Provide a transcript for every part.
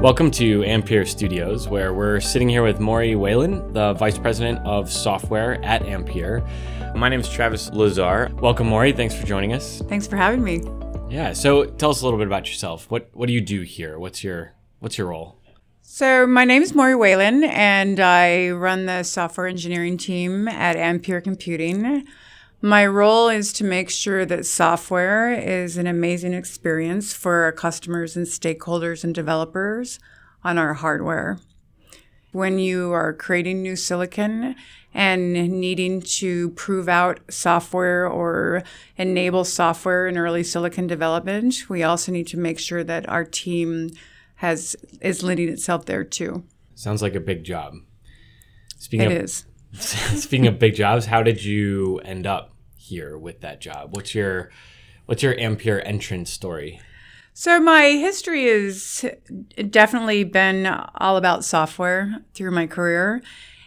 Welcome to Ampere Studios, where we're sitting here with Maury Whalen, the Vice President of Software at Ampere. My name is Travis Lazar. Welcome, Maury. Thanks for joining us. Thanks for having me. Yeah. So, tell us a little bit about yourself. What What do you do here? What's your What's your role? So, my name is Maury Whalen, and I run the software engineering team at Ampere Computing. My role is to make sure that software is an amazing experience for our customers and stakeholders and developers on our hardware. When you are creating new silicon and needing to prove out software or enable software in early silicon development, we also need to make sure that our team has is lending itself there too. Sounds like a big job. Speaking It of, is. Speaking of big jobs, how did you end up here with that job? What's your What's your Ampere entrance story? So my history has definitely been all about software through my career.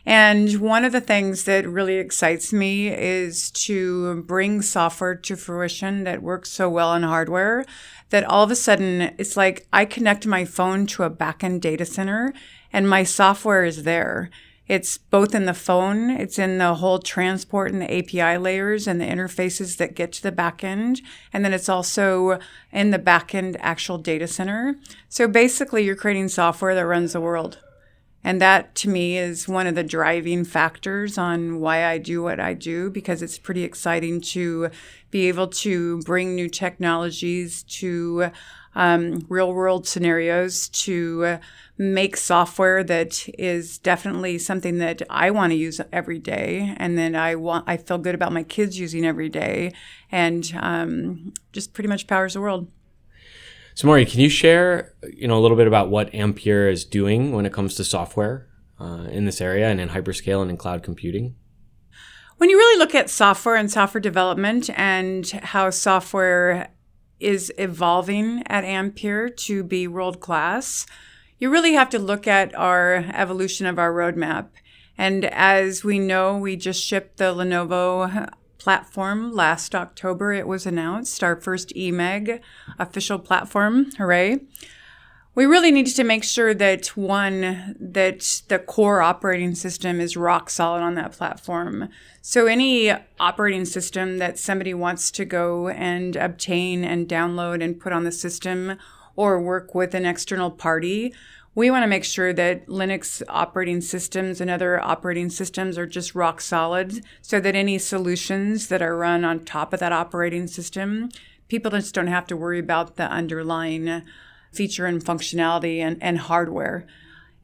And one of the things that really excites me is to bring software to fruition that works so well on hardware that all of a sudden it's like I connect my phone to a backend data center and my software is there. It's both in the phone, it's in the whole transport and the API layers and the interfaces that get to the backend. And then it's also in the backend actual data center. So basically, you're creating software that runs the world. And that to me is one of the driving factors on why I do what I do because it's pretty exciting to be able to bring new technologies to um, real world scenarios to make software that is definitely something that I want to use every day, and then I want I feel good about my kids using every day, and um, just pretty much powers the world. So, Maury, can you share, you know, a little bit about what Ampere is doing when it comes to software uh, in this area and in hyperscale and in cloud computing? When you really look at software and software development and how software is evolving at Ampere to be world class, you really have to look at our evolution of our roadmap. And as we know, we just shipped the Lenovo platform last October. It was announced, our first eMAG official platform. Hooray. We really need to make sure that one, that the core operating system is rock solid on that platform. So any operating system that somebody wants to go and obtain and download and put on the system or work with an external party, we want to make sure that Linux operating systems and other operating systems are just rock solid so that any solutions that are run on top of that operating system, people just don't have to worry about the underlying feature and functionality and, and hardware.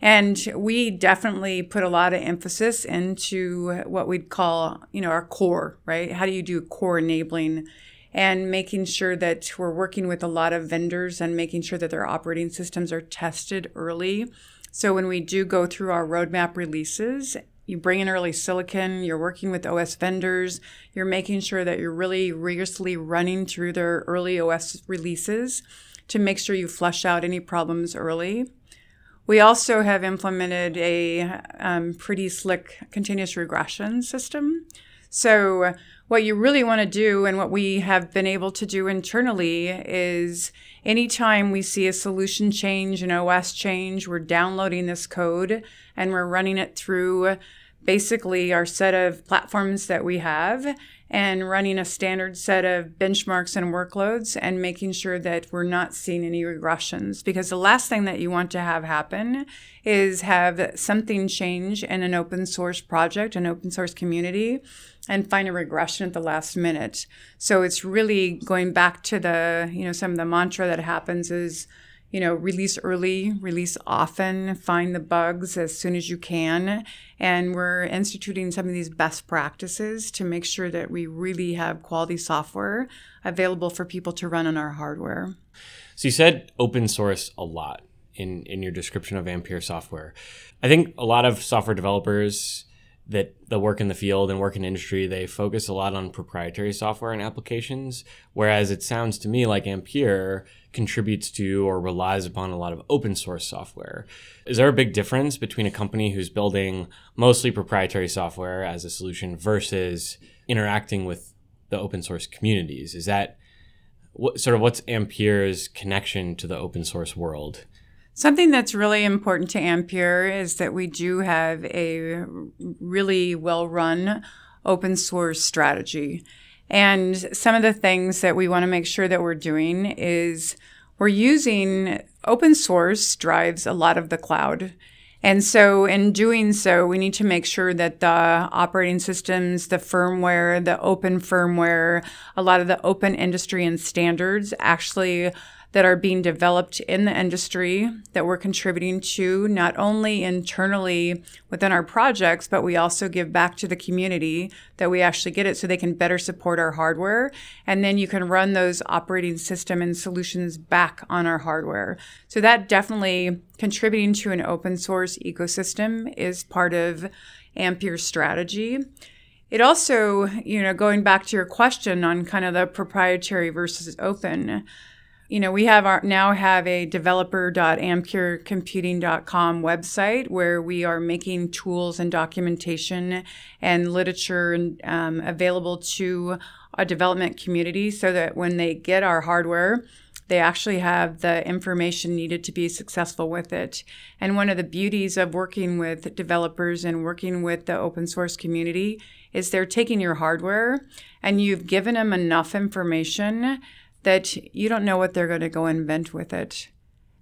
And we definitely put a lot of emphasis into what we'd call, you know, our core, right? How do you do core enabling? and making sure that we're working with a lot of vendors and making sure that their operating systems are tested early. So when we do go through our roadmap releases, you bring in early silicon, you're working with OS vendors, you're making sure that you're really rigorously running through their early OS releases to make sure you flush out any problems early. We also have implemented a um, pretty slick continuous regression system. So what you really want to do and what we have been able to do internally is anytime we see a solution change, an OS change, we're downloading this code and we're running it through basically our set of platforms that we have and running a standard set of benchmarks and workloads and making sure that we're not seeing any regressions. Because the last thing that you want to have happen is have something change in an open source project, an open source community, and find a regression at the last minute. So it's really going back to the, you know, some of the mantra that happens is, you know, release early, release often, find the bugs as soon as you can. And we're instituting some of these best practices to make sure that we really have quality software available for people to run on our hardware. So you said open source a lot in, in your description of Ampere software. I think a lot of software developers that the work in the field and work in industry, they focus a lot on proprietary software and applications. Whereas it sounds to me like Ampere contributes to or relies upon a lot of open source software. Is there a big difference between a company who's building mostly proprietary software as a solution versus interacting with the open source communities? Is that what sort of what's Ampere's connection to the open source world? Something that's really important to Ampere is that we do have a really well run open source strategy. And some of the things that we want to make sure that we're doing is we're using open source drives a lot of the cloud. And so, in doing so, we need to make sure that the operating systems, the firmware, the open firmware, a lot of the open industry and standards actually that are being developed in the industry that we're contributing to, not only internally within our projects, but we also give back to the community that we actually get it so they can better support our hardware. And then you can run those operating system and solutions back on our hardware. So that definitely contributing to an open source ecosystem is part of Ampere's strategy. It also, you know, going back to your question on kind of the proprietary versus open, you know, we have our now have a developer.amperecomputing.com website where we are making tools and documentation and literature um, available to a development community so that when they get our hardware, they actually have the information needed to be successful with it. And one of the beauties of working with developers and working with the open source community is they're taking your hardware and you've given them enough information that you don't know what they're going to go invent with it.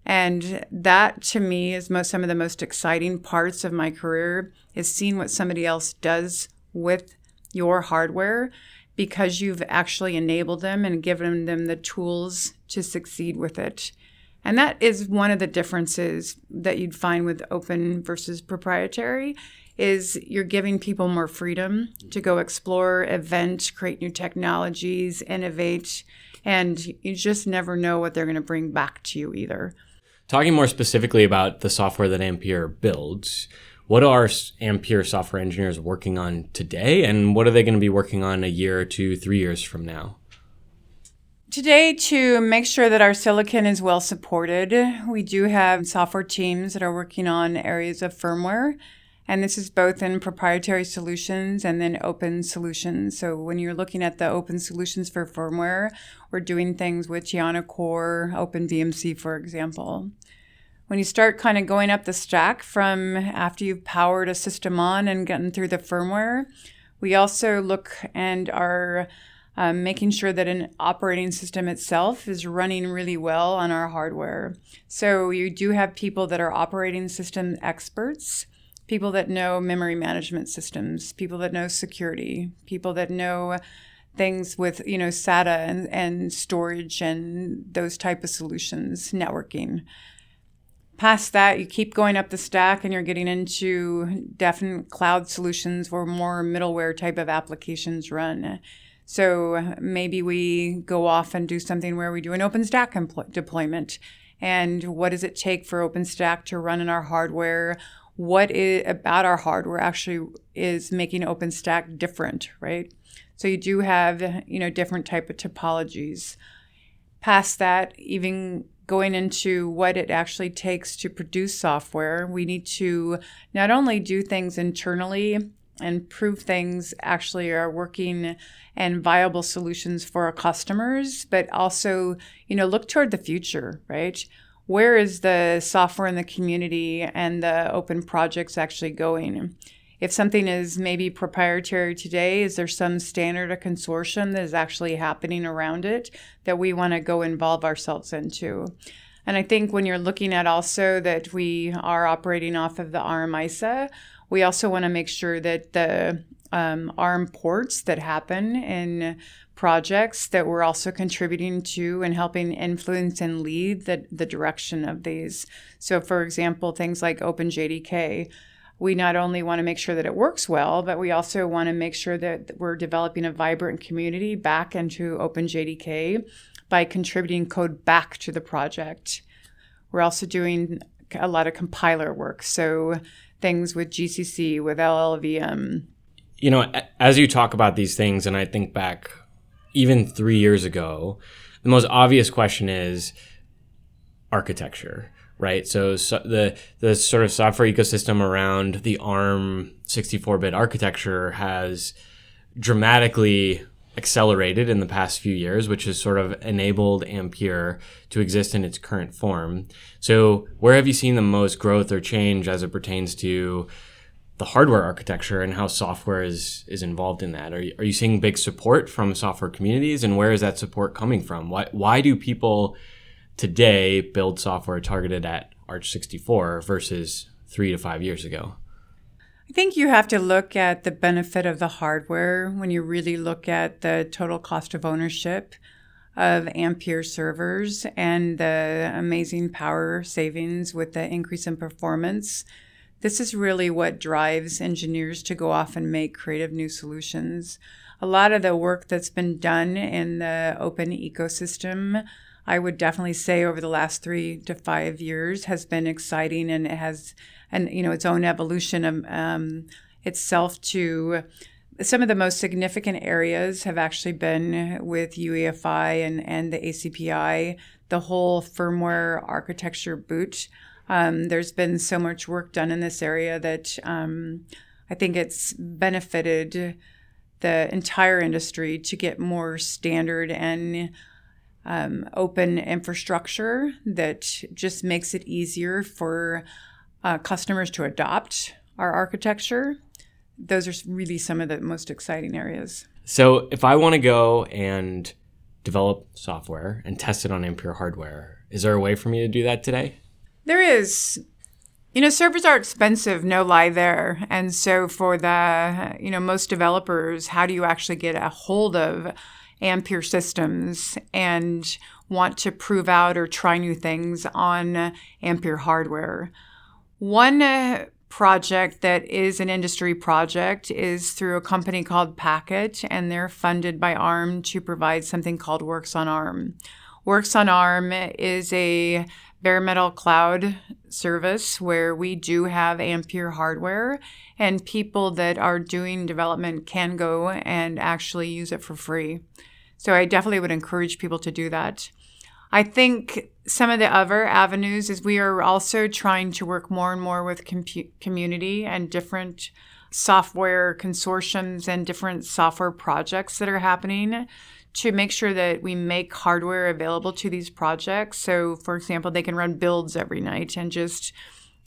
And that to me is most some of the most exciting parts of my career is seeing what somebody else does with your hardware because you've actually enabled them and given them the tools to succeed with it. And that is one of the differences that you'd find with open versus proprietary is you're giving people more freedom to go explore, event, create new technologies, innovate, and you just never know what they're going to bring back to you either. Talking more specifically about the software that Ampere builds, what are Ampere software engineers working on today, and what are they going to be working on a year or two, three years from now? Today, to make sure that our silicon is well supported, we do have software teams that are working on areas of firmware and this is both in proprietary solutions and then open solutions. So when you're looking at the open solutions for firmware, we're doing things with Giana Core, OpenBMC, for example. When you start kind of going up the stack from after you've powered a system on and gotten through the firmware, we also look and are um, making sure that an operating system itself is running really well on our hardware. So you do have people that are operating system experts people that know memory management systems, people that know security, people that know things with you know SATA and, and storage and those type of solutions, networking. Past that, you keep going up the stack and you're getting into definite cloud solutions where more middleware type of applications run. So maybe we go off and do something where we do an OpenStack compl- deployment. And what does it take for OpenStack to run in our hardware? What is, about our hardware actually is making OpenStack different, right? So you do have, you know, different type of topologies. Past that, even going into what it actually takes to produce software, we need to not only do things internally and prove things actually are working and viable solutions for our customers, but also, you know, look toward the future, right? Where is the software in the community and the open projects actually going? If something is maybe proprietary today, is there some standard or consortium that is actually happening around it that we want to go involve ourselves into? And I think when you're looking at also that we are operating off of the ARM ISA, we also want to make sure that the um, ARM ports that happen in projects that we're also contributing to and helping influence and lead the, the direction of these. So, for example, things like OpenJDK, we not only want to make sure that it works well, but we also want to make sure that we're developing a vibrant community back into OpenJDK by contributing code back to the project. We're also doing a lot of compiler work. So, things with GCC, with LLVM. You know, as you talk about these things, and I think back even three years ago, the most obvious question is architecture, right? So, so, the the sort of software ecosystem around the ARM 64-bit architecture has dramatically accelerated in the past few years, which has sort of enabled Ampere to exist in its current form. So, where have you seen the most growth or change as it pertains to the hardware architecture and how software is is involved in that? Are you, are you seeing big support from software communities, and where is that support coming from? Why why do people today build software targeted at Arch 64 versus three to five years ago? I think you have to look at the benefit of the hardware when you really look at the total cost of ownership of Ampere servers and the amazing power savings with the increase in performance. This is really what drives engineers to go off and make creative new solutions. A lot of the work that's been done in the open ecosystem I would definitely say over the last three to five years has been exciting and it has, and you know, its own evolution of um, itself to some of the most significant areas have actually been with UEFI and, and the ACPI, the whole firmware architecture boot. Um, there's been so much work done in this area that um, I think it's benefited the entire industry to get more standard and um, open infrastructure that just makes it easier for uh, customers to adopt our architecture. Those are really some of the most exciting areas. So, if I want to go and develop software and test it on Ampere hardware, is there a way for me to do that today? There is. You know, servers are expensive, no lie there. And so for the, you know, most developers, how do you actually get a hold of Ampere systems and want to prove out or try new things on Ampere hardware. One uh, project that is an industry project is through a company called Packet, and they're funded by ARM to provide something called Works on ARM. Works on ARM is a bare metal cloud service where we do have Ampere hardware, and people that are doing development can go and actually use it for free. So I definitely would encourage people to do that. I think some of the other avenues is we are also trying to work more and more with compu- community and different software consortiums and different software projects that are happening to make sure that we make hardware available to these projects. So, for example, they can run builds every night and just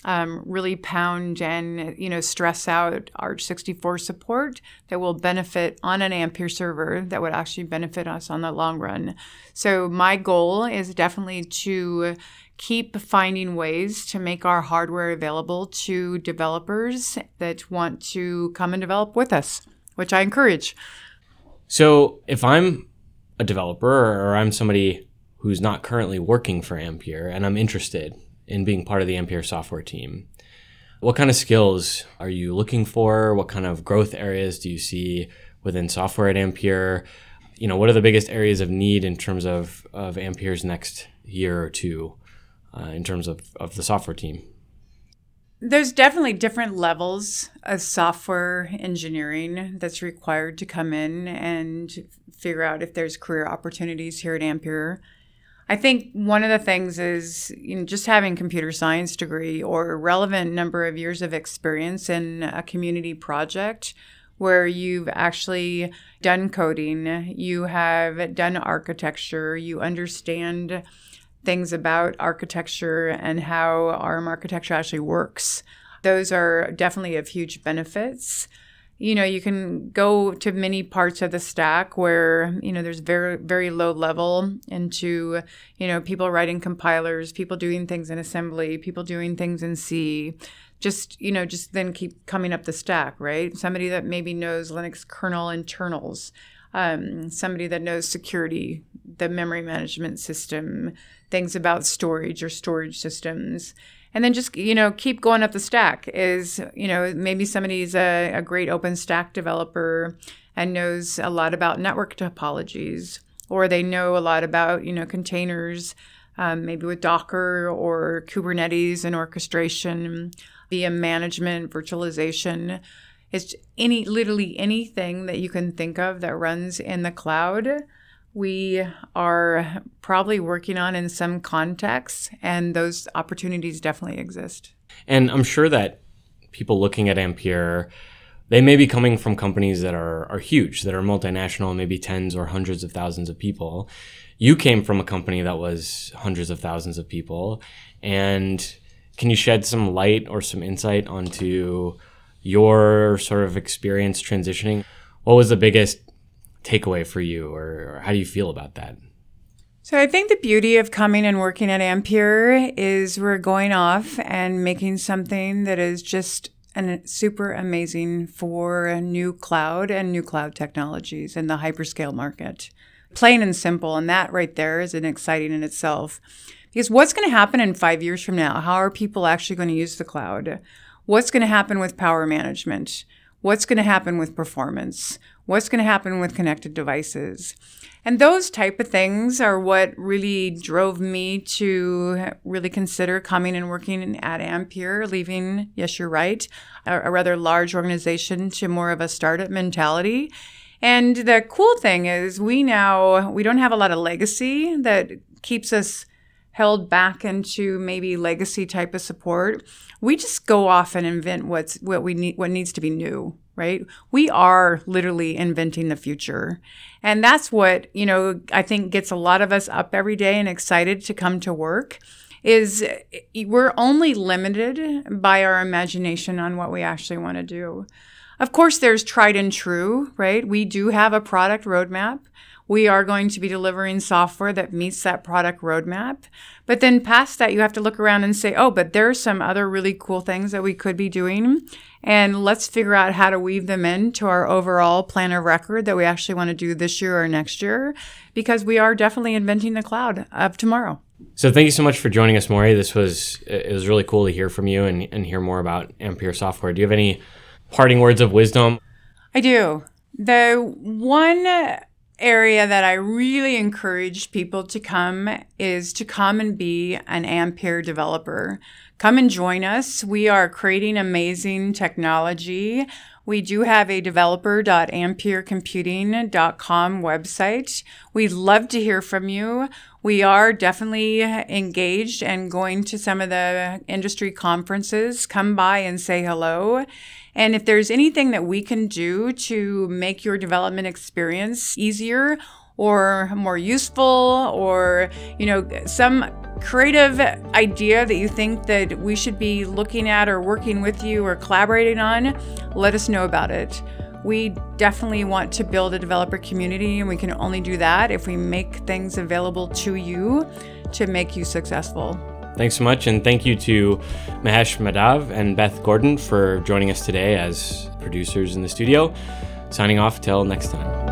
um, really pound and you know stress out Arch 64 support that will benefit on an Ampere server that would actually benefit us on the long run. So my goal is definitely to keep finding ways to make our hardware available to developers that want to come and develop with us, which I encourage. So if I'm a developer or I'm somebody who's not currently working for Ampere and I'm interested in being part of the Ampere software team. What kind of skills are you looking for? What kind of growth areas do you see within software at Ampere? You know, what are the biggest areas of need in terms of, of Ampere's next year or two uh, in terms of, of the software team? There's definitely different levels of software engineering that's required to come in and figure out if there's career opportunities here at Ampere. I think one of the things is you know, just having computer science degree or a relevant number of years of experience in a community project where you've actually done coding, you have done architecture, you understand things about architecture and how ARM architecture actually works. Those are definitely of huge benefits you know you can go to many parts of the stack where you know there's very very low level into you know people writing compilers people doing things in assembly people doing things in c just you know just then keep coming up the stack right? Somebody that maybe knows linux kernel internals um, somebody that knows security the memory management system things about storage or storage systems. And then just you know keep going up the stack is you know maybe somebody's a, a great openstack developer and knows a lot about network topologies or they know a lot about you know containers um, maybe with docker or kubernetes and orchestration via management virtualization it's any literally anything that you can think of that runs in the cloud we are probably working on in some contexts, and those opportunities definitely exist. And I'm sure that people looking at Ampere, they may be coming from companies that are, are huge, that are multinational, maybe tens or hundreds of thousands of people. You came from a company that was hundreds of thousands of people. And can you shed some light or some insight onto your sort of experience transitioning? What was the biggest takeaway for you, or, or how do you feel about that? So I think the beauty of coming and working at Ampere is we're going off and making something that is just and super amazing for new cloud and new cloud technologies in the hyperscale market. Plain and simple. And that right there is an exciting in itself. Because what's going to happen in five years from now? How are people actually going to use the cloud? What's going to happen with power management? What's going to happen with performance? What's going to happen with connected devices? And those type of things are what really drove me to really consider coming and working at Ampere, leaving, yes, you're right, a, a rather large organization to more of a startup mentality. And the cool thing is we now we don't have a lot of legacy that keeps us held back into maybe legacy type of support. We just go off and invent what's what we need what needs to be new right? We are literally inventing the future. And that's what, you know, I think gets a lot of us up every day and excited to come to work is eh, we're only limited by our imagination on what we actually want to do. Of course, there's tried and true, right? We do have a product roadmap. We are going to be delivering software that meets that product roadmap. But then past that, you have to look around and say, oh, but there's some other really cool things that we could be doing. And let's figure out how to weave them into our overall plan of record that we actually want to do this year or next year, because we are definitely inventing the cloud of tomorrow. So thank you so much for joining us, Maury. This was it was really cool to hear from you and, and hear more about Ampere software. Do you have any parting words of wisdom? I do. The one area that I really encourage people to come is to come and be an Ampere developer. Come and join us. We are creating amazing technology. We do have a developer.amperecomputing.com website. We'd love to hear from you. We are definitely engaged and going to some of the industry conferences. Come by and say hello. And if there's anything that we can do to make your development experience easier or more useful or you know some creative idea that you think that we should be looking at or working with you or collaborating on let us know about it. We definitely want to build a developer community and we can only do that if we make things available to you to make you successful Thanks so much, and thank you to Mahesh Madhav and Beth Gordon for joining us today as producers in the studio. Signing off till next time.